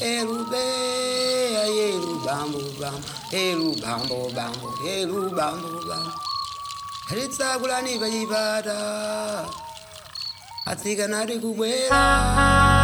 Erube, yeru bambu bambu, eru bambu bambu, eru bambu bambu. Ritsagulani vayivada, atsika nari kubwera.